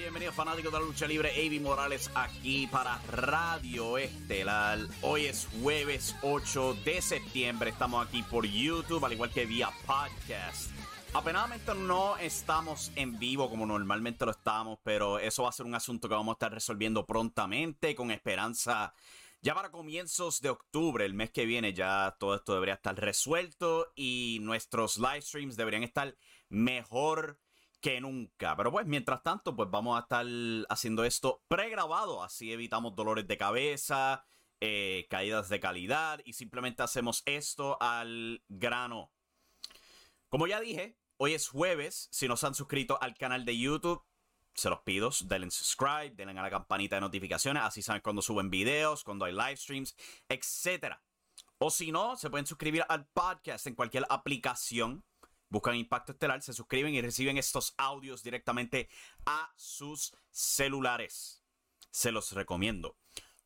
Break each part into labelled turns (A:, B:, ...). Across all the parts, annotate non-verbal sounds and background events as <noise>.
A: Bienvenidos fanáticos de la lucha libre, Avi Morales aquí para Radio Estelar. Hoy es jueves 8 de septiembre, estamos aquí por YouTube, al igual que vía podcast. Apenadamente no estamos en vivo como normalmente lo estamos, pero eso va a ser un asunto que vamos a estar resolviendo prontamente, con esperanza ya para comienzos de octubre, el mes que viene, ya todo esto debería estar resuelto y nuestros live streams deberían estar mejor que nunca. Pero pues, mientras tanto, pues vamos a estar haciendo esto pregrabado. Así evitamos dolores de cabeza, eh, caídas de calidad y simplemente hacemos esto al grano. Como ya dije, hoy es jueves. Si no se han suscrito al canal de YouTube, se los pido. Denle subscribe, denle a la campanita de notificaciones. Así saben cuando suben videos, cuando hay live streams, etc. O si no, se pueden suscribir al podcast en cualquier aplicación buscan Impacto Estelar, se suscriben y reciben estos audios directamente a sus celulares. Se los recomiendo.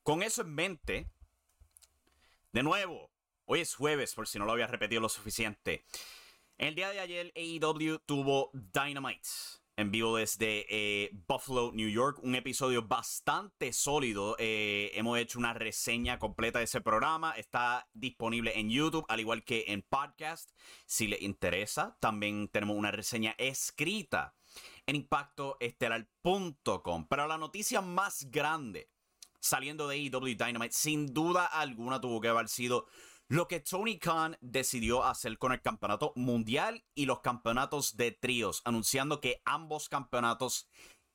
A: Con eso en mente, de nuevo, hoy es jueves, por si no lo había repetido lo suficiente. El día de ayer AEW tuvo Dynamite en vivo desde eh, Buffalo, New York. Un episodio bastante sólido. Eh, hemos hecho una reseña completa de ese programa. Está disponible en YouTube, al igual que en podcast. Si les interesa, también tenemos una reseña escrita en impactoestelar.com. Pero la noticia más grande saliendo de AEW Dynamite, sin duda alguna, tuvo que haber sido lo que Tony Khan decidió hacer con el campeonato mundial y los campeonatos de tríos, anunciando que ambos campeonatos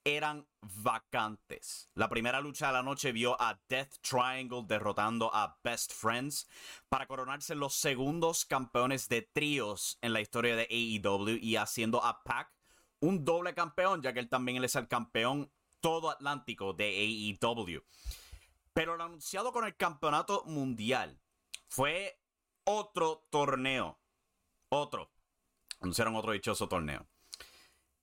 A: eran vacantes. La primera lucha de la noche vio a Death Triangle derrotando a Best Friends para coronarse los segundos campeones de tríos en la historia de AEW y haciendo a Pac un doble campeón, ya que él también es el campeón todo atlántico de AEW. Pero el anunciado con el campeonato mundial fue otro torneo. Otro. Anunciaron otro dichoso torneo.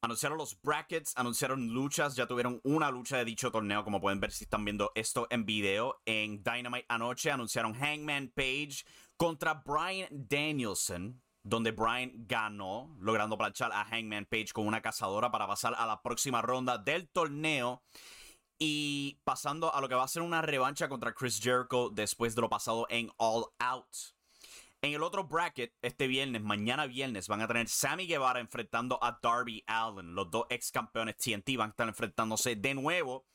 A: Anunciaron los brackets, anunciaron luchas, ya tuvieron una lucha de dicho torneo, como pueden ver si están viendo esto en video. En Dynamite anoche anunciaron Hangman Page contra Brian Danielson, donde Brian ganó, logrando planchar a Hangman Page con una cazadora para pasar a la próxima ronda del torneo. Y pasando a lo que va a ser una revancha contra Chris Jericho después de lo pasado en All Out. En el otro bracket, este viernes, mañana viernes, van a tener Sammy Guevara enfrentando a Darby Allen. Los dos ex campeones TNT van a estar enfrentándose de nuevo.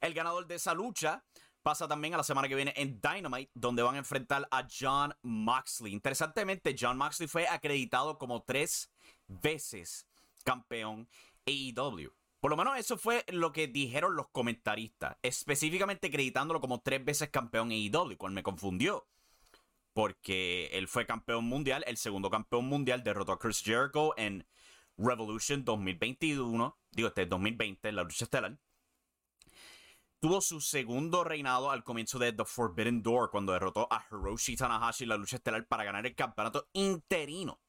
A: El ganador de esa lucha pasa también a la semana que viene en Dynamite, donde van a enfrentar a John Moxley. Interesantemente, John Moxley fue acreditado como tres veces campeón AEW. Por lo menos eso fue lo que dijeron los comentaristas, específicamente acreditándolo como tres veces campeón AEW, cual me confundió. Porque él fue campeón mundial, el segundo campeón mundial derrotó a Chris Jericho en Revolution 2021, digo este 2020, la lucha estelar. tuvo su segundo reinado al comienzo de The Forbidden Door cuando derrotó a Hiroshi Tanahashi en la lucha estelar para ganar el campeonato interino.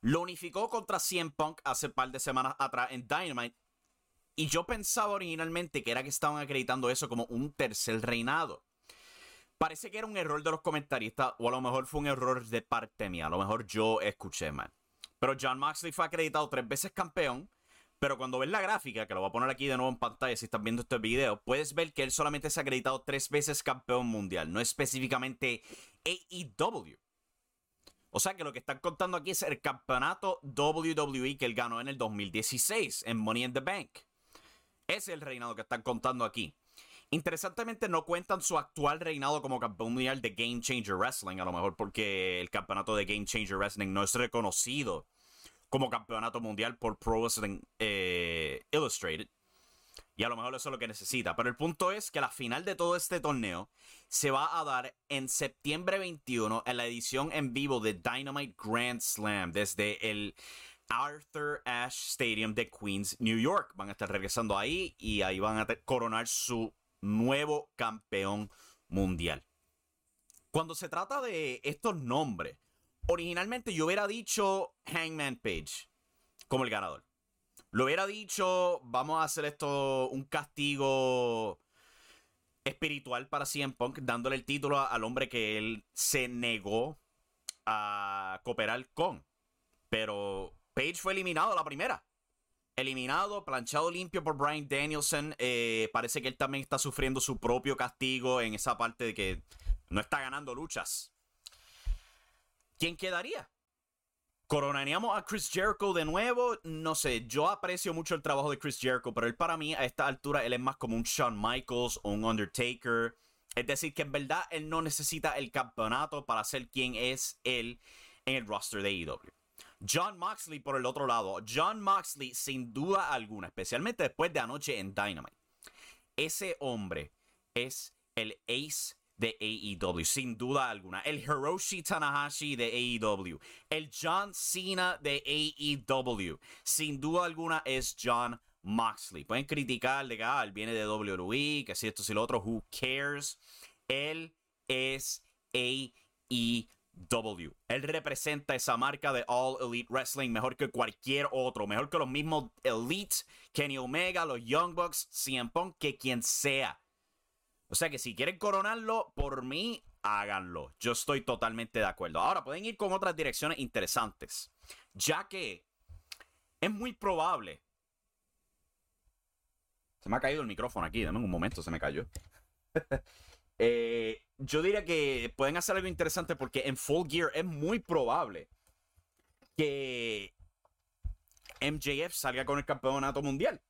A: Lo unificó contra CM Punk hace par de semanas atrás en Dynamite. Y yo pensaba originalmente que era que estaban acreditando eso como un tercer reinado. Parece que era un error de los comentaristas, o a lo mejor fue un error de parte mía. A lo mejor yo escuché mal. Pero John Moxley fue acreditado tres veces campeón pero cuando ves la gráfica, que lo voy a poner aquí de nuevo en pantalla si estás viendo este video, puedes ver que él solamente se ha acreditado tres veces campeón mundial, no específicamente AEW. O sea que lo que están contando aquí es el campeonato WWE que él ganó en el 2016 en Money in the Bank. Ese es el reinado que están contando aquí. Interesantemente no cuentan su actual reinado como campeón mundial de Game Changer Wrestling, a lo mejor porque el campeonato de Game Changer Wrestling no es reconocido como campeonato mundial por Pro Wrestling eh, Illustrated. Y a lo mejor eso es lo que necesita. Pero el punto es que la final de todo este torneo se va a dar en septiembre 21 en la edición en vivo de Dynamite Grand Slam desde el Arthur Ashe Stadium de Queens, New York. Van a estar regresando ahí y ahí van a coronar su nuevo campeón mundial. Cuando se trata de estos nombres, originalmente yo hubiera dicho Hangman Page como el ganador. Lo hubiera dicho, vamos a hacer esto un castigo espiritual para CM Punk, dándole el título al hombre que él se negó a cooperar con. Pero Page fue eliminado la primera. Eliminado, planchado limpio por Brian Danielson. Eh, parece que él también está sufriendo su propio castigo en esa parte de que no está ganando luchas. ¿quién quedaría? ¿Coronaríamos a Chris Jericho de nuevo? No sé, yo aprecio mucho el trabajo de Chris Jericho, pero él para mí a esta altura él es más como un Shawn Michaels o un Undertaker. Es decir, que en verdad él no necesita el campeonato para ser quien es él en el roster de AEW. John Moxley por el otro lado. John Moxley sin duda alguna, especialmente después de anoche en Dynamite. Ese hombre es el ace de AEW, sin duda alguna. El Hiroshi Tanahashi de AEW. El John Cena de AEW. Sin duda alguna es John Moxley. Pueden criticar de que ah, él viene de WWE, que si esto, si lo otro, who cares. Él es AEW. Él representa esa marca de All Elite Wrestling mejor que cualquier otro, mejor que los mismos Elite, Kenny Omega, los Young Bucks, CM Punk, que quien sea. O sea que si quieren coronarlo, por mí, háganlo. Yo estoy totalmente de acuerdo. Ahora pueden ir con otras direcciones interesantes. Ya que es muy probable. Se me ha caído el micrófono aquí, dame un momento, se me cayó. <laughs> Eh, yo diría que pueden hacer algo interesante porque en Full Gear es muy probable que MJF salga con el campeonato mundial.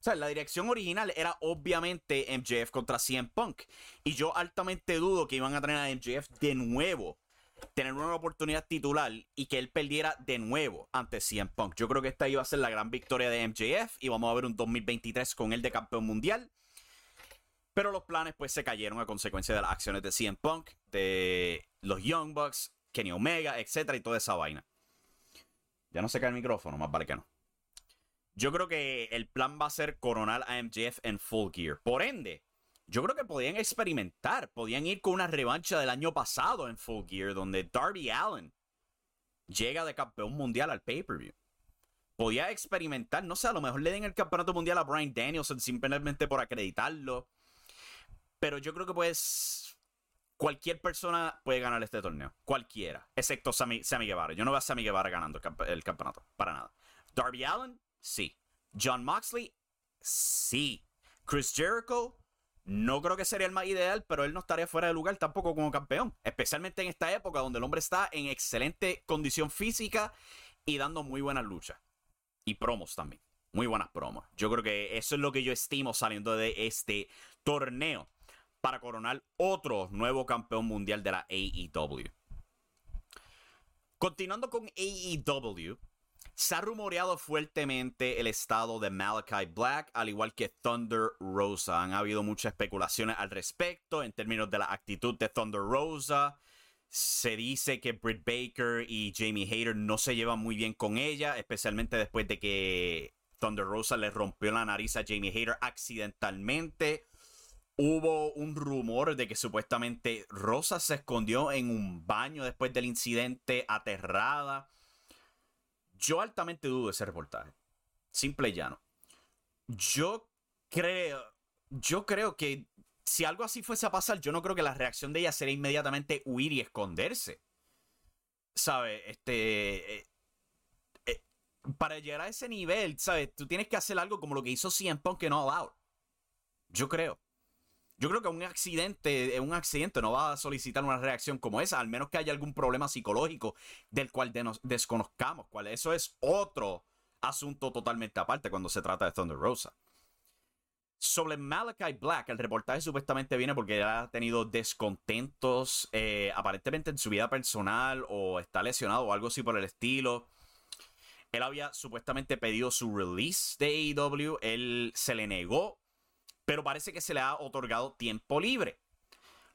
A: O sea, la dirección original era obviamente MJF contra CM Punk. Y yo altamente dudo que iban a tener a MJF de nuevo. Tener una oportunidad titular y que él perdiera de nuevo ante CM Punk. Yo creo que esta iba a ser la gran victoria de MJF y vamos a ver un 2023 con él de campeón mundial. Pero los planes pues se cayeron a consecuencia de las acciones de CM Punk, de los Young Bucks, Kenny Omega, etcétera y toda esa vaina. Ya no se cae el micrófono, más vale que no. Yo creo que el plan va a ser coronar a MJF en Full Gear. Por ende, yo creo que podían experimentar. Podían ir con una revancha del año pasado en Full Gear, donde Darby Allen llega de campeón mundial al pay-per-view. Podía experimentar, no sé, a lo mejor le den el campeonato mundial a Brian Danielson simplemente por acreditarlo. Pero yo creo que pues cualquier persona puede ganar este torneo. Cualquiera. Excepto Sammy, Guevara. Yo no veo a Sammy Guevara ganando el campeonato. Para nada. Darby Allen, Sí. John Moxley, sí. Chris Jericho, no creo que sería el más ideal, pero él no estaría fuera de lugar tampoco como campeón. Especialmente en esta época donde el hombre está en excelente condición física y dando muy buenas luchas. Y promos también. Muy buenas promos. Yo creo que eso es lo que yo estimo saliendo de este torneo para coronar otro nuevo campeón mundial de la AEW. Continuando con AEW, se ha rumoreado fuertemente el estado de Malachi Black, al igual que Thunder Rosa. Han habido muchas especulaciones al respecto en términos de la actitud de Thunder Rosa. Se dice que Britt Baker y Jamie Hayter no se llevan muy bien con ella, especialmente después de que Thunder Rosa le rompió la nariz a Jamie Hayter accidentalmente. Hubo un rumor de que supuestamente Rosa se escondió en un baño después del incidente, aterrada. Yo altamente dudo ese reportaje. Simple y llano. Yo creo. Yo creo que si algo así fuese a pasar, yo no creo que la reacción de ella sería inmediatamente huir y esconderse. ¿Sabes? Este. Eh, eh, para llegar a ese nivel, ¿sabes? Tú tienes que hacer algo como lo que hizo CM Punk que no Out. Yo creo. Yo creo que un accidente, un accidente no va a solicitar una reacción como esa, al menos que haya algún problema psicológico del cual desconozcamos. Eso es otro asunto totalmente aparte cuando se trata de Thunder Rosa. Sobre Malachi Black, el reportaje supuestamente viene porque ha tenido descontentos eh, aparentemente en su vida personal o está lesionado o algo así por el estilo. Él había supuestamente pedido su release de AEW, él se le negó pero parece que se le ha otorgado tiempo libre.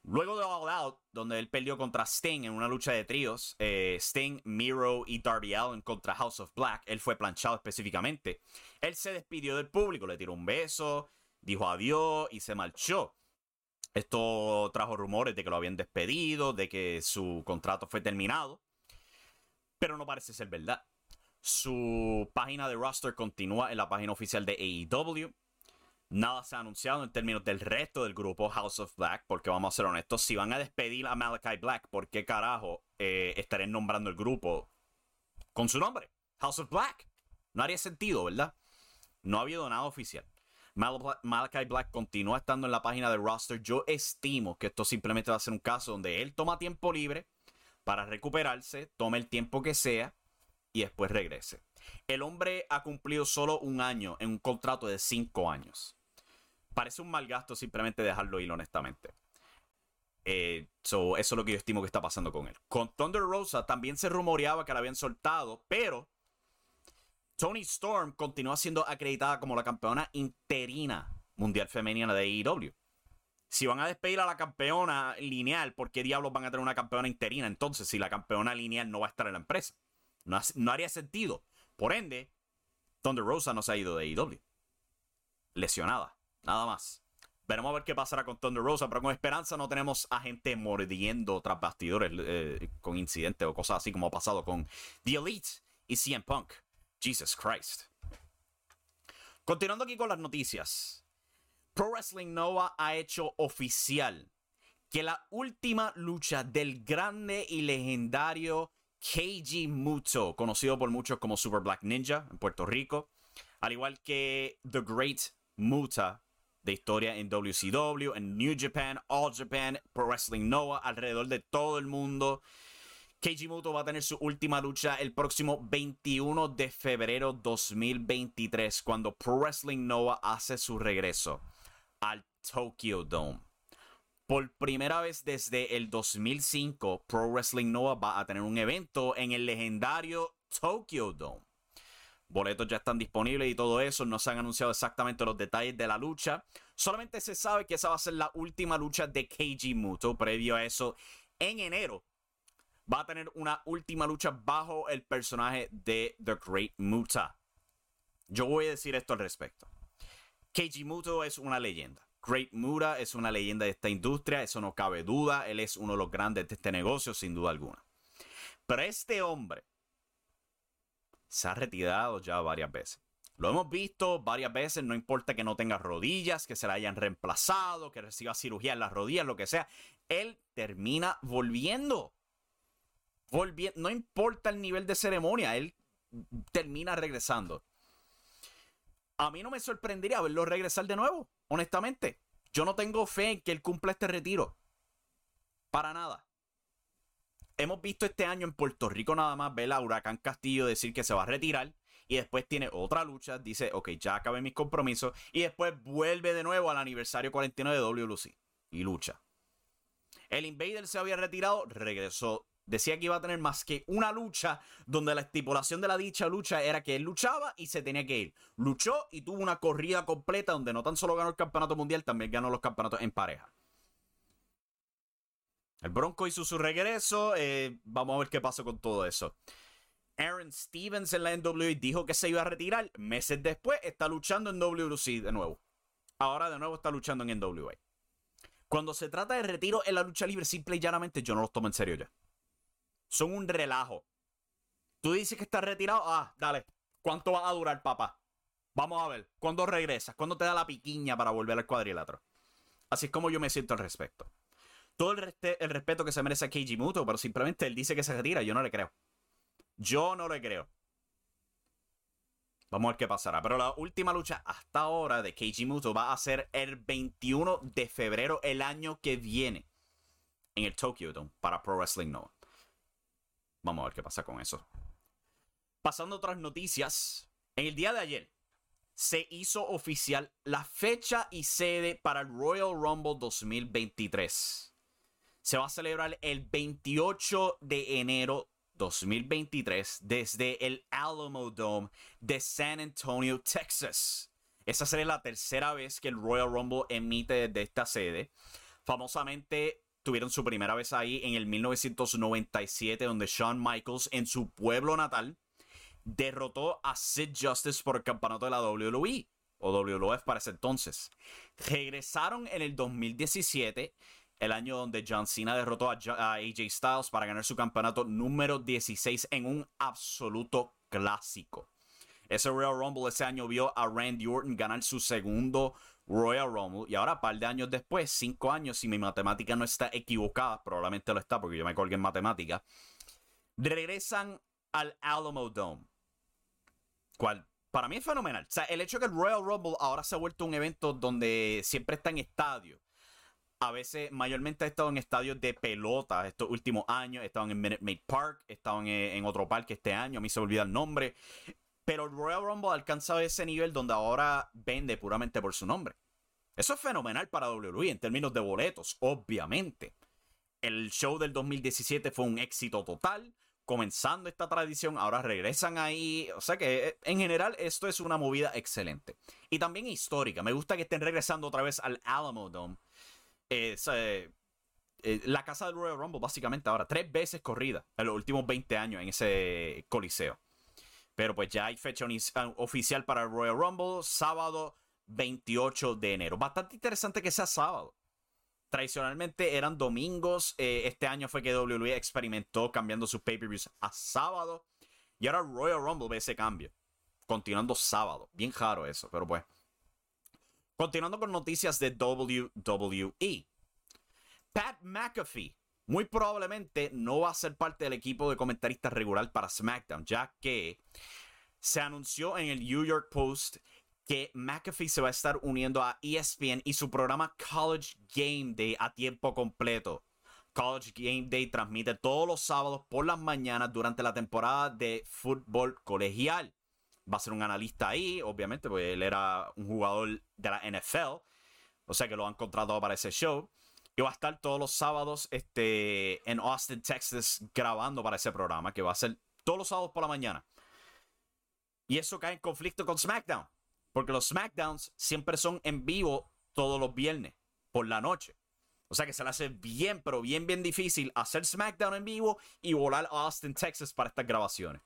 A: Luego de All Out, donde él perdió contra Sting en una lucha de tríos, eh, Sting, Miro y Darby Allin contra House of Black, él fue planchado específicamente. Él se despidió del público, le tiró un beso, dijo adiós y se marchó. Esto trajo rumores de que lo habían despedido, de que su contrato fue terminado, pero no parece ser verdad. Su página de roster continúa en la página oficial de AEW. Nada se ha anunciado en términos del resto del grupo House of Black, porque vamos a ser honestos, si van a despedir a Malachi Black, ¿por qué carajo eh, estaré nombrando el grupo con su nombre? House of Black. No haría sentido, ¿verdad? No ha habido nada oficial. Malachi Black continúa estando en la página de roster. Yo estimo que esto simplemente va a ser un caso donde él toma tiempo libre para recuperarse, tome el tiempo que sea y después regrese. El hombre ha cumplido solo un año en un contrato de cinco años. Parece un mal gasto simplemente dejarlo ir, honestamente. Eh, eso es lo que yo estimo que está pasando con él. Con Thunder Rosa también se rumoreaba que la habían soltado, pero Tony Storm continúa siendo acreditada como la campeona interina mundial femenina de AEW. Si van a despedir a la campeona lineal, ¿por qué diablos van a tener una campeona interina entonces si la campeona lineal no va a estar en la empresa? no haría sentido. Por ende, Thunder Rosa no se ha ido de AEW. Lesionada. Nada más. Veremos a ver qué pasará con Thunder Rosa, pero con esperanza no tenemos a gente mordiendo tras bastidores eh, con incidentes o cosas así como ha pasado con The Elite y CM Punk. Jesus Christ. Continuando aquí con las noticias. Pro Wrestling Nova ha hecho oficial que la última lucha del grande y legendario Keiji Muto, conocido por muchos como Super Black Ninja en Puerto Rico, al igual que The Great Muta de historia en WCW, en New Japan, All Japan, Pro Wrestling Noah, alrededor de todo el mundo. Keiji Muto va a tener su última lucha el próximo 21 de febrero 2023, cuando Pro Wrestling Noah hace su regreso al Tokyo Dome. Por primera vez desde el 2005, Pro Wrestling Noah va a tener un evento en el legendario Tokyo Dome. Boletos ya están disponibles y todo eso. No se han anunciado exactamente los detalles de la lucha. Solamente se sabe que esa va a ser la última lucha de Keiji Muto. Previo a eso, en enero va a tener una última lucha bajo el personaje de The Great Muta. Yo voy a decir esto al respecto. Keiji Muto es una leyenda. Great Muta es una leyenda de esta industria, eso no cabe duda, él es uno de los grandes de este negocio, sin duda alguna. Pero este hombre se ha retirado ya varias veces. Lo hemos visto varias veces, no importa que no tenga rodillas, que se la hayan reemplazado, que reciba cirugía en las rodillas, lo que sea, él termina volviendo. Volviendo, no importa el nivel de ceremonia, él termina regresando. A mí no me sorprendería verlo regresar de nuevo honestamente. Yo no tengo fe en que él cumpla este retiro. Para nada. Hemos visto este año en Puerto Rico nada más ver a Huracán Castillo decir que se va a retirar. Y después tiene otra lucha. Dice, ok, ya acabé mis compromisos. Y después vuelve de nuevo al aniversario 49 de WLC. Y lucha. El Invader se había retirado, regresó decía que iba a tener más que una lucha donde la estipulación de la dicha lucha era que él luchaba y se tenía que ir. Luchó y tuvo una corrida completa donde no tan solo ganó el campeonato mundial, también ganó los campeonatos en pareja. El Bronco hizo su regreso. Eh, vamos a ver qué pasó con todo eso. Aaron Stevens en la NWA dijo que se iba a retirar. Meses después está luchando en WC de nuevo. Ahora de nuevo está luchando en NWA. Cuando se trata de retiro en la lucha libre, simple y llanamente, yo no los tomo en serio ya. Son un relajo. Tú dices que estás retirado, ah, dale. ¿Cuánto va a durar, papá? Vamos a ver. ¿Cuándo regresas? ¿Cuándo te da la piquiña para volver al cuadrilátero? Así es como yo me siento al respecto. Todo el, el respeto que se merece a Keiji Muto, pero simplemente él dice que se retira. Yo no le creo. Yo no le creo. Vamos a ver qué pasará. Pero la última lucha hasta ahora de Keiji Muto va a ser el 21 de febrero el año que viene en el Tokyo Dome para Pro Wrestling Noah. Vamos a ver qué pasa con eso. Pasando a otras noticias. En el día de ayer se hizo oficial la fecha y sede para el Royal Rumble 2023. Se va a celebrar el 28 de enero 2023 desde el Alamo Dome de San Antonio, Texas. Esa será la tercera vez que el Royal Rumble emite desde esta sede. Famosamente tuvieron su primera vez ahí en el 1997, donde Shawn Michaels, en su pueblo natal, derrotó a Sid Justice por el campeonato de la WWE o WWF para ese entonces. Regresaron en el 2017 el año donde John Cena derrotó a, AJ Styles para ganar su campeonato número 16 en un absoluto clásico. Ese Royal Rumble ese año vio a Randy Orton ganar su segundo Royal Rumble y ahora, un par de años después, cinco años, si mi matemática no está equivocada, probablemente lo está porque yo me colgué en matemática, regresan al Alamo Dome. Cual para mí es fenomenal. O sea, el hecho de que el Royal Rumble ahora se ha vuelto un evento donde siempre está en estadio a veces, mayormente he estado en estadios de pelota estos últimos años. Estado en Minute Maid Park, he estado en, otro parque este año, a mí se me olvida el nombre. Pero el Royal Rumble ha alcanzado ese nivel donde ahora vende puramente por su nombre. Eso es fenomenal para WWE en términos de boletos, obviamente. El show del 2017 fue un éxito total. Comenzando esta tradición, ahora regresan ahí. O sea que eh, en general esto es una movida excelente. Y también histórica. Me gusta que estén regresando otra vez al Alamo Dome eh, eh, la casa del Royal Rumble, básicamente ahora, tres veces corrida en los últimos 20 años en ese coliseo. Pero pues ya hay fecha ah, oficial para el Royal Rumble, sábado 28 de enero. Bastante interesante que sea sábado. Tradicionalmente eran domingos. Eh, este año fue que WWE experimentó cambiando sus pay-per-views a sábado. Y ahora Royal Rumble ve ese cambio. Continuando sábado. Bien raro eso, pero pues. Continuando con noticias de WWE. Pat McAfee muy probablemente no va a ser parte del equipo de comentaristas regular para SmackDown, ya que se anunció en el New York Post que McAfee se va a estar uniendo a ESPN y su programa College Game Day a tiempo completo. College Game Day transmite todos los sábados por las mañanas durante la temporada de fútbol colegial va a ser un analista ahí, obviamente, porque él era un jugador de la NFL. O sea que lo han contratado para ese show. Y va a estar todos los sábados este, en Austin, Texas, grabando para ese programa, que va a ser todos los sábados por la mañana. Y eso cae en conflicto con SmackDown. Porque los SmackDowns siempre son en vivo todos los viernes, por la noche. O sea que se le hace bien, pero bien, bien difícil hacer SmackDown en vivo y volar a Austin, Texas para estas grabaciones.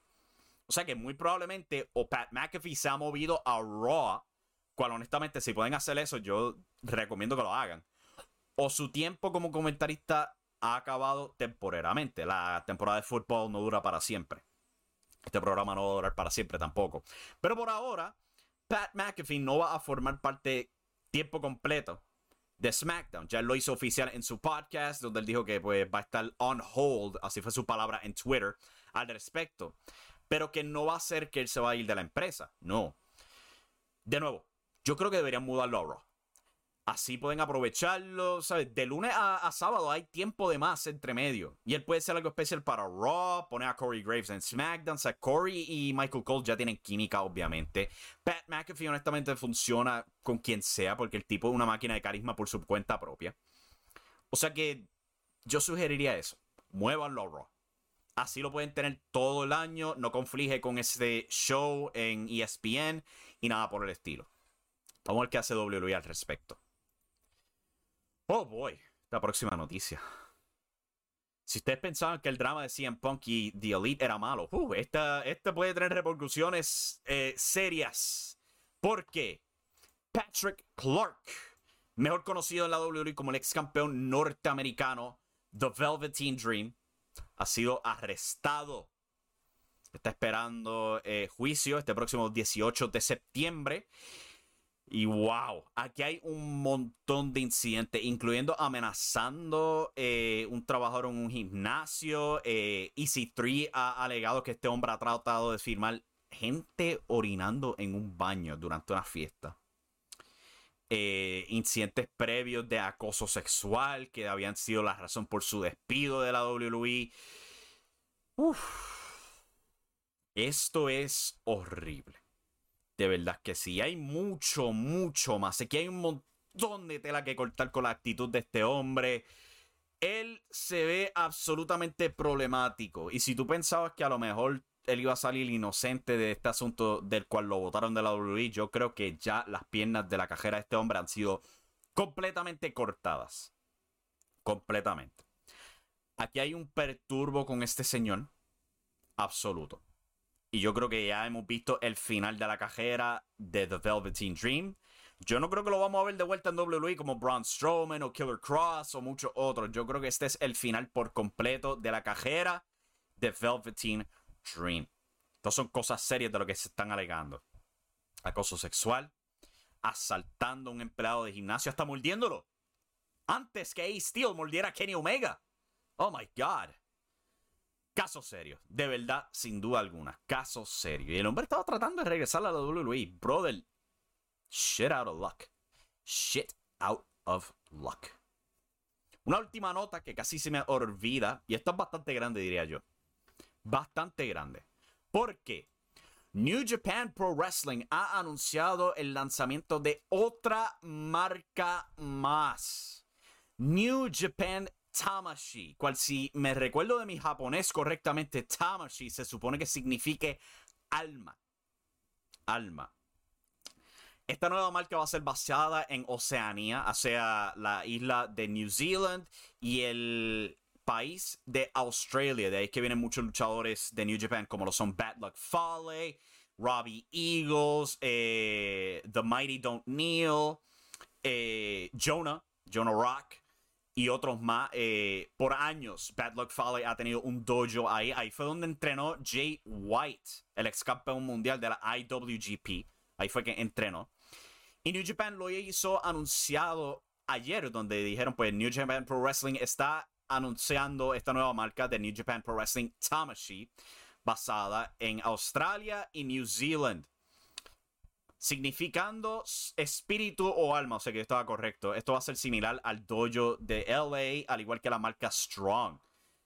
A: O sea que muy probablemente o Pat McAfee se ha movido a Raw, cual honestamente si pueden hacer eso yo recomiendo que lo hagan. O su tiempo como comentarista ha acabado temporalmente. La temporada de fútbol no dura para siempre. Este programa no va a durar para siempre tampoco. Pero por ahora, Pat McAfee no va a formar parte tiempo completo de SmackDown. Ya lo hizo oficial en su podcast, donde él dijo que pues, va a estar on hold, así fue su palabra en Twitter, al respecto pero que no va a ser que él se va a ir de la empresa. No. De nuevo, yo creo que deberían mudarlo a Raw. Así pueden aprovecharlo, ¿sabes? De lunes a, sábado hay tiempo de más entre medio. Y él puede ser algo especial para Raw, poner a Corey Graves en SmackDown. O sea, Corey y Michael Cole ya tienen química, obviamente. Pat McAfee, honestamente, funciona con quien sea, porque el tipo es una máquina de carisma por su cuenta propia. O sea que yo sugeriría eso. Muévanlo a Raw. Así lo pueden tener todo el año, no conflige con ese show en ESPN y nada por el estilo. Vamos a ver qué hace WWE al respecto. Oh boy, la próxima noticia. Si ustedes pensaban que el drama de CM Punk y The Elite era malo, uh, esta, puede tener repercusiones eh, serias. Porque Patrick Clark mejor conocido en la WWE como el ex campeón norteamericano, The Velveteen Dream, ha sido arrestado. Está esperando eh, juicio este próximo 18 de septiembre. Y wow, aquí hay un montón de incidentes, incluyendo amenazando eh, un trabajador en un gimnasio. Eh, EC3 ha alegado que este hombre ha tratado de firmar gente orinando en un baño durante una fiesta. Eh, incidentes previos de acoso sexual que habían sido la razón por su despido de la WWE. Esto es horrible. De verdad que sí, hay mucho, mucho más. Aquí hay un montón de tela que cortar con la actitud de este hombre. Él se ve absolutamente problemático. Y si tú pensabas que a lo mejor él iba a salir inocente de este asunto del cual lo votaron de la WWE, yo creo que ya las piernas de la cajera de este hombre han sido completamente cortadas. Completamente. Aquí hay un perturbo con este señor. Absoluto. Y yo creo que ya hemos visto el final de la cajera de The Velveteen Dream. Yo no creo que lo vamos a ver de vuelta en WWE como Braun Strowman o Killer Cross o muchos otros. Yo creo que este es el final por completo de la cajera de Velveteen Dream. Estas son cosas serias de lo que se están alegando. Acoso sexual, asaltando a un empleado de gimnasio, hasta mordiéndolo. Antes que A. Steel mordiera a Kenny Omega. Oh my God. Caso serio. De verdad, sin duda alguna. Caso serio. Y el hombre estaba tratando de regresar a la WWE. Brother, shit out of luck. Shit out of luck. Una última nota que casi se me olvida. Y esto es bastante grande, diría yo bastante grande. Porque New Japan Pro Wrestling ha anunciado el lanzamiento de otra marca más. New Japan Tamashi, cual si me recuerdo de mi japonés correctamente, Tamashi se supone que signifique alma. Alma. Esta nueva marca va a ser basada en Oceanía, o sea, la isla de New Zealand y el país de Australia. De ahí que vienen muchos luchadores de New Japan, como lo son Bad Luck Fale, Robbie Eagles, eh, The Mighty Don't Kneel, eh, Jonah, Jonah Rock y otros más. Eh, por años, Bad Luck Fale ha tenido un dojo ahí. Ahí fue donde entrenó Jay White, el ex campeón mundial de la IWGP. Ahí fue que entrenó. Y New Japan lo hizo anunciado ayer, donde dijeron, pues New Japan Pro Wrestling está anunciando esta nueva marca de New Japan Pro Wrestling Tamashi, basada en Australia y New Zealand. Significando espíritu o alma, o sea que estaba correcto. Esto va a ser similar al dojo de LA, al igual que la marca Strong.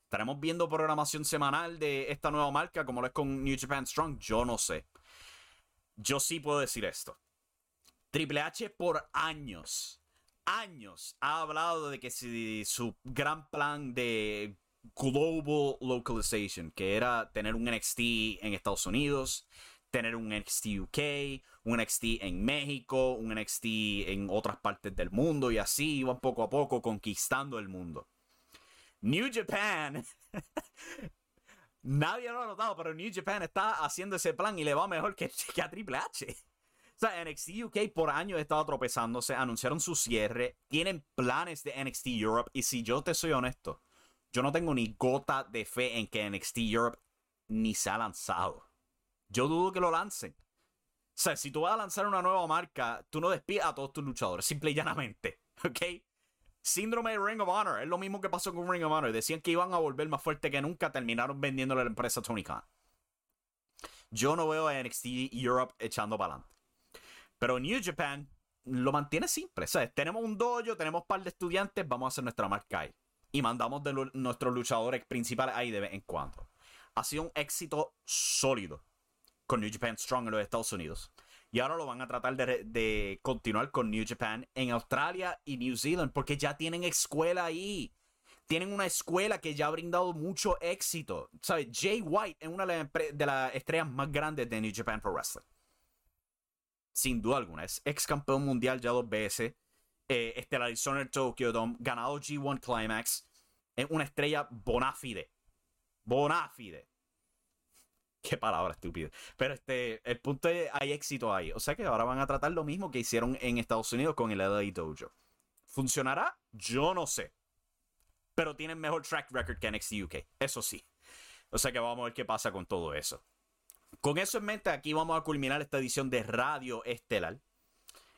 A: ¿Estaremos viendo programación semanal de esta nueva marca como lo es con New Japan Strong? Yo no sé. Yo sí puedo decir esto. Triple H por años años ha hablado de que si su gran plan de global localization, que era tener un NXT en Estados Unidos, tener un NXT UK, un NXT en México, un NXT en otras partes del mundo y así iban poco a poco conquistando el mundo. New Japan, <laughs> nadie lo ha notado, pero New Japan está haciendo ese plan y le va mejor que, <laughs> que a Triple H. <laughs> O sea, NXT UK por años ha estado tropezándose, anunciaron su cierre, tienen planes de NXT Europe y si yo te soy honesto, yo no tengo ni gota de fe en que NXT Europe ni se ha lanzado. Yo dudo que lo lancen. O sea, si tú vas a lanzar una nueva marca, tú no despidas a todos tus luchadores, simple y llanamente. <laughs> ¿Ok? Síndrome de Ring of Honor. Es lo mismo que pasó con Ring of Honor. Decían que iban a volver más fuerte que nunca. Terminaron vendiéndole la empresa Tony Khan. Yo no veo a NXT Europe echando para adelante. Pero New Japan lo mantiene simple. ¿sabes? Tenemos un dojo, tenemos un par de estudiantes, vamos a hacer nuestra marca ahí. Y mandamos de nuestros luchadores principales ahí de vez en cuando. Ha sido un éxito sólido con New Japan Strong en los Estados Unidos. Y ahora lo van a tratar de, de, continuar con New Japan en Australia y New Zealand, porque ya tienen escuela ahí. Tienen una escuela que ya ha brindado mucho éxito. ¿Sabes? Jay White es una de las estrellas más grandes de New Japan Pro Wrestling sin duda alguna. Es ex campeón mundial ya dos veces. Eh, estelarizó en el Tokyo Dome. Ganado G1 Climax. Es una estrella bonafide. Bonafide. Qué palabra estúpida. Pero este, el punto es, hay éxito ahí. O sea que ahora van a tratar lo mismo que hicieron en Estados Unidos con el LA Dojo. ¿Funcionará? Yo no sé. Pero tienen mejor track record que NXT UK. Eso sí. O sea que vamos a ver qué pasa con todo eso. Con eso en mente, aquí vamos a culminar esta edición de Radio Estelar.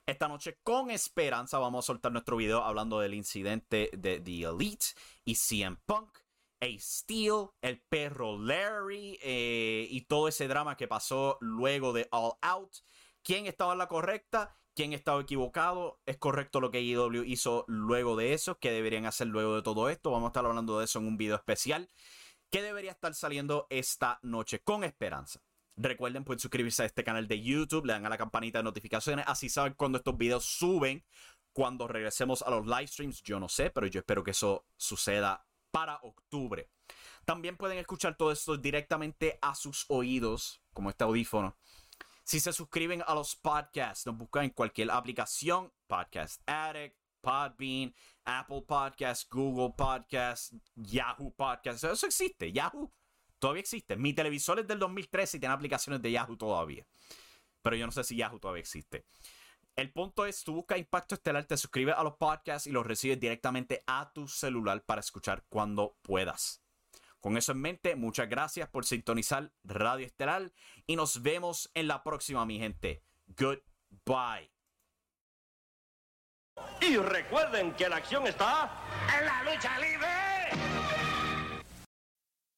A: Esta noche, con esperanza, vamos a soltar nuestro video hablando del incidente de The Elite y CM Punk, A Steel, el perro Larry eh, y todo ese drama que pasó luego de All Out. ¿Quién estaba en la correcta? ¿Quién estaba equivocado? ¿Es correcto lo que IW hizo luego de eso? ¿Qué deberían hacer luego de todo esto? Vamos a estar hablando de eso en un video especial que debería estar saliendo esta noche con esperanza. Recuerden, pueden suscribirse a este canal de YouTube, le dan a la campanita de notificaciones, así saben cuando estos videos suben. Cuando regresemos a los live streams, yo no sé, pero yo espero que eso suceda para octubre. También pueden escuchar todo esto directamente a sus oídos, como este audífono. Si se suscriben a los podcasts, nos buscan en cualquier aplicación, Podcast Addict, Podbean, Apple Podcasts, Google Podcasts, Yahoo Podcasts. Eso existe, Yahoo todavía existe. Mi televisor es del 2013 y tiene aplicaciones de Yahoo todavía. Pero yo no sé si Yahoo todavía existe. El punto es, tú buscas Impacto Estelar, te suscribes a los podcasts y los recibes directamente a tu celular para escuchar cuando puedas. Con eso en mente, muchas gracias por sintonizar Radio Estelar y nos vemos en la próxima, mi gente. Goodbye.
B: Y recuerden que la acción está en la lucha libre.